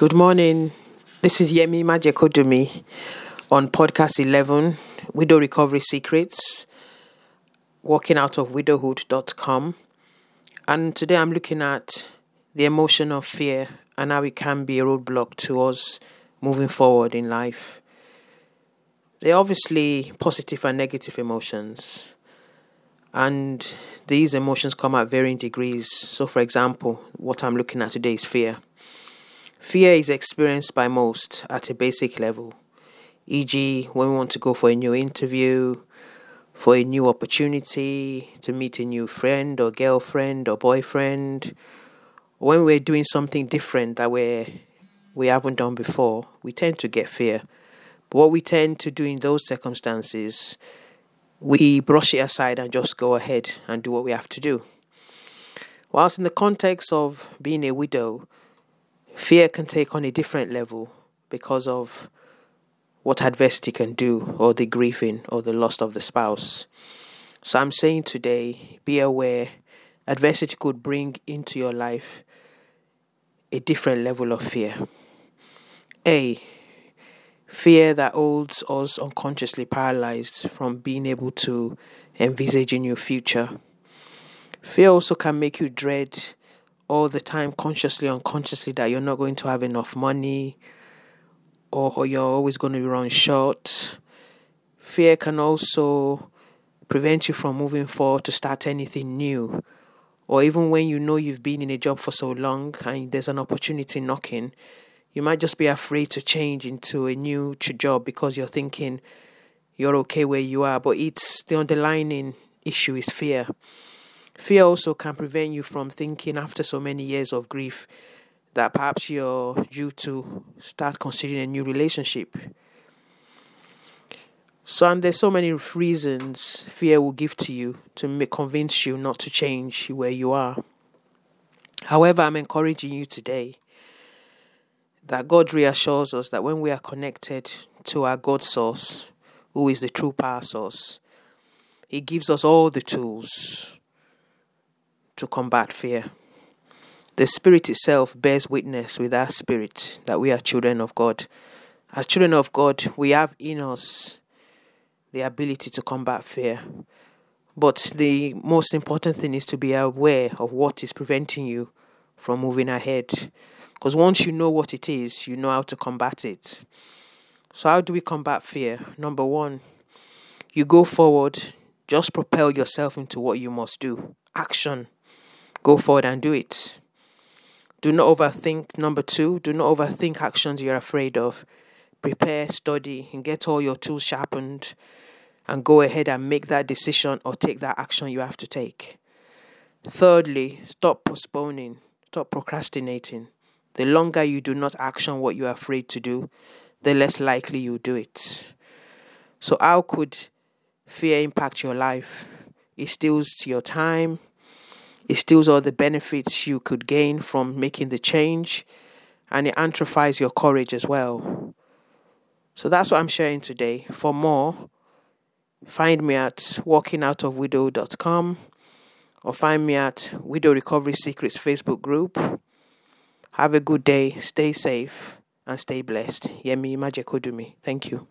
Good morning. This is Yemi Majekodunmi on podcast 11, Widow Recovery Secrets, walking out of widowhood.com. And today I'm looking at the emotion of fear and how it can be a roadblock to us moving forward in life. They're obviously positive and negative emotions, and these emotions come at varying degrees. So, for example, what I'm looking at today is fear. Fear is experienced by most at a basic level, e.g., when we want to go for a new interview, for a new opportunity, to meet a new friend or girlfriend or boyfriend, when we're doing something different that we we haven't done before, we tend to get fear. But what we tend to do in those circumstances, we brush it aside and just go ahead and do what we have to do. Whilst in the context of being a widow, fear can take on a different level because of what adversity can do, or the grieving, or the loss of the spouse. So I'm saying today, be aware adversity could bring into your life a different level of fear. A. Fear that holds us unconsciously paralyzed from being able to envisage a new future. Fear also can make you dread all the time, consciously, unconsciously, that you're not going to have enough money or, you're always going to run short. Fear can also prevent you from moving forward to start anything new. Or even when you know you've been in a job for so long and there's an opportunity knocking, you might just be afraid to change into a new job because you're thinking you're okay where you are. But it's the underlying issue is fear. Fear also can prevent you from thinking after so many years of grief that perhaps you're due to start considering a new relationship. So, and there's so many reasons fear will give to you to make, convince you not to change where you are. However, I'm encouraging you today that God reassures us that when we are connected to our God source, who is the true power source, He gives us all the tools to combat fear. The Spirit itself bears witness with our spirit that we are children of God. As children of God, we have in us the ability to combat fear. But the most important thing is to be aware of what is preventing you from moving ahead. Because once you know what it is, you know how to combat it. So, how do we combat fear? Number one, you go forward, just propel yourself into what you must do. Action. Go forward and do it. Do not overthink. Number two, do not overthink actions you're afraid of. Prepare, study, and get all your tools sharpened, and go ahead and make that decision or take that action you have to take. Thirdly, stop postponing, stop procrastinating. The longer you do not action what you're afraid to do, the less likely you do it. So, how could fear impact your life? It steals your time, it steals all the benefits you could gain from making the change and it atrophies your courage as well. So that's what I'm sharing today. For more, find me at walkingoutofwidow.com or find me at Widow Recovery Secrets Facebook group. Have a good day, stay safe, and stay blessed. Yemi Majekodunmi. Thank you.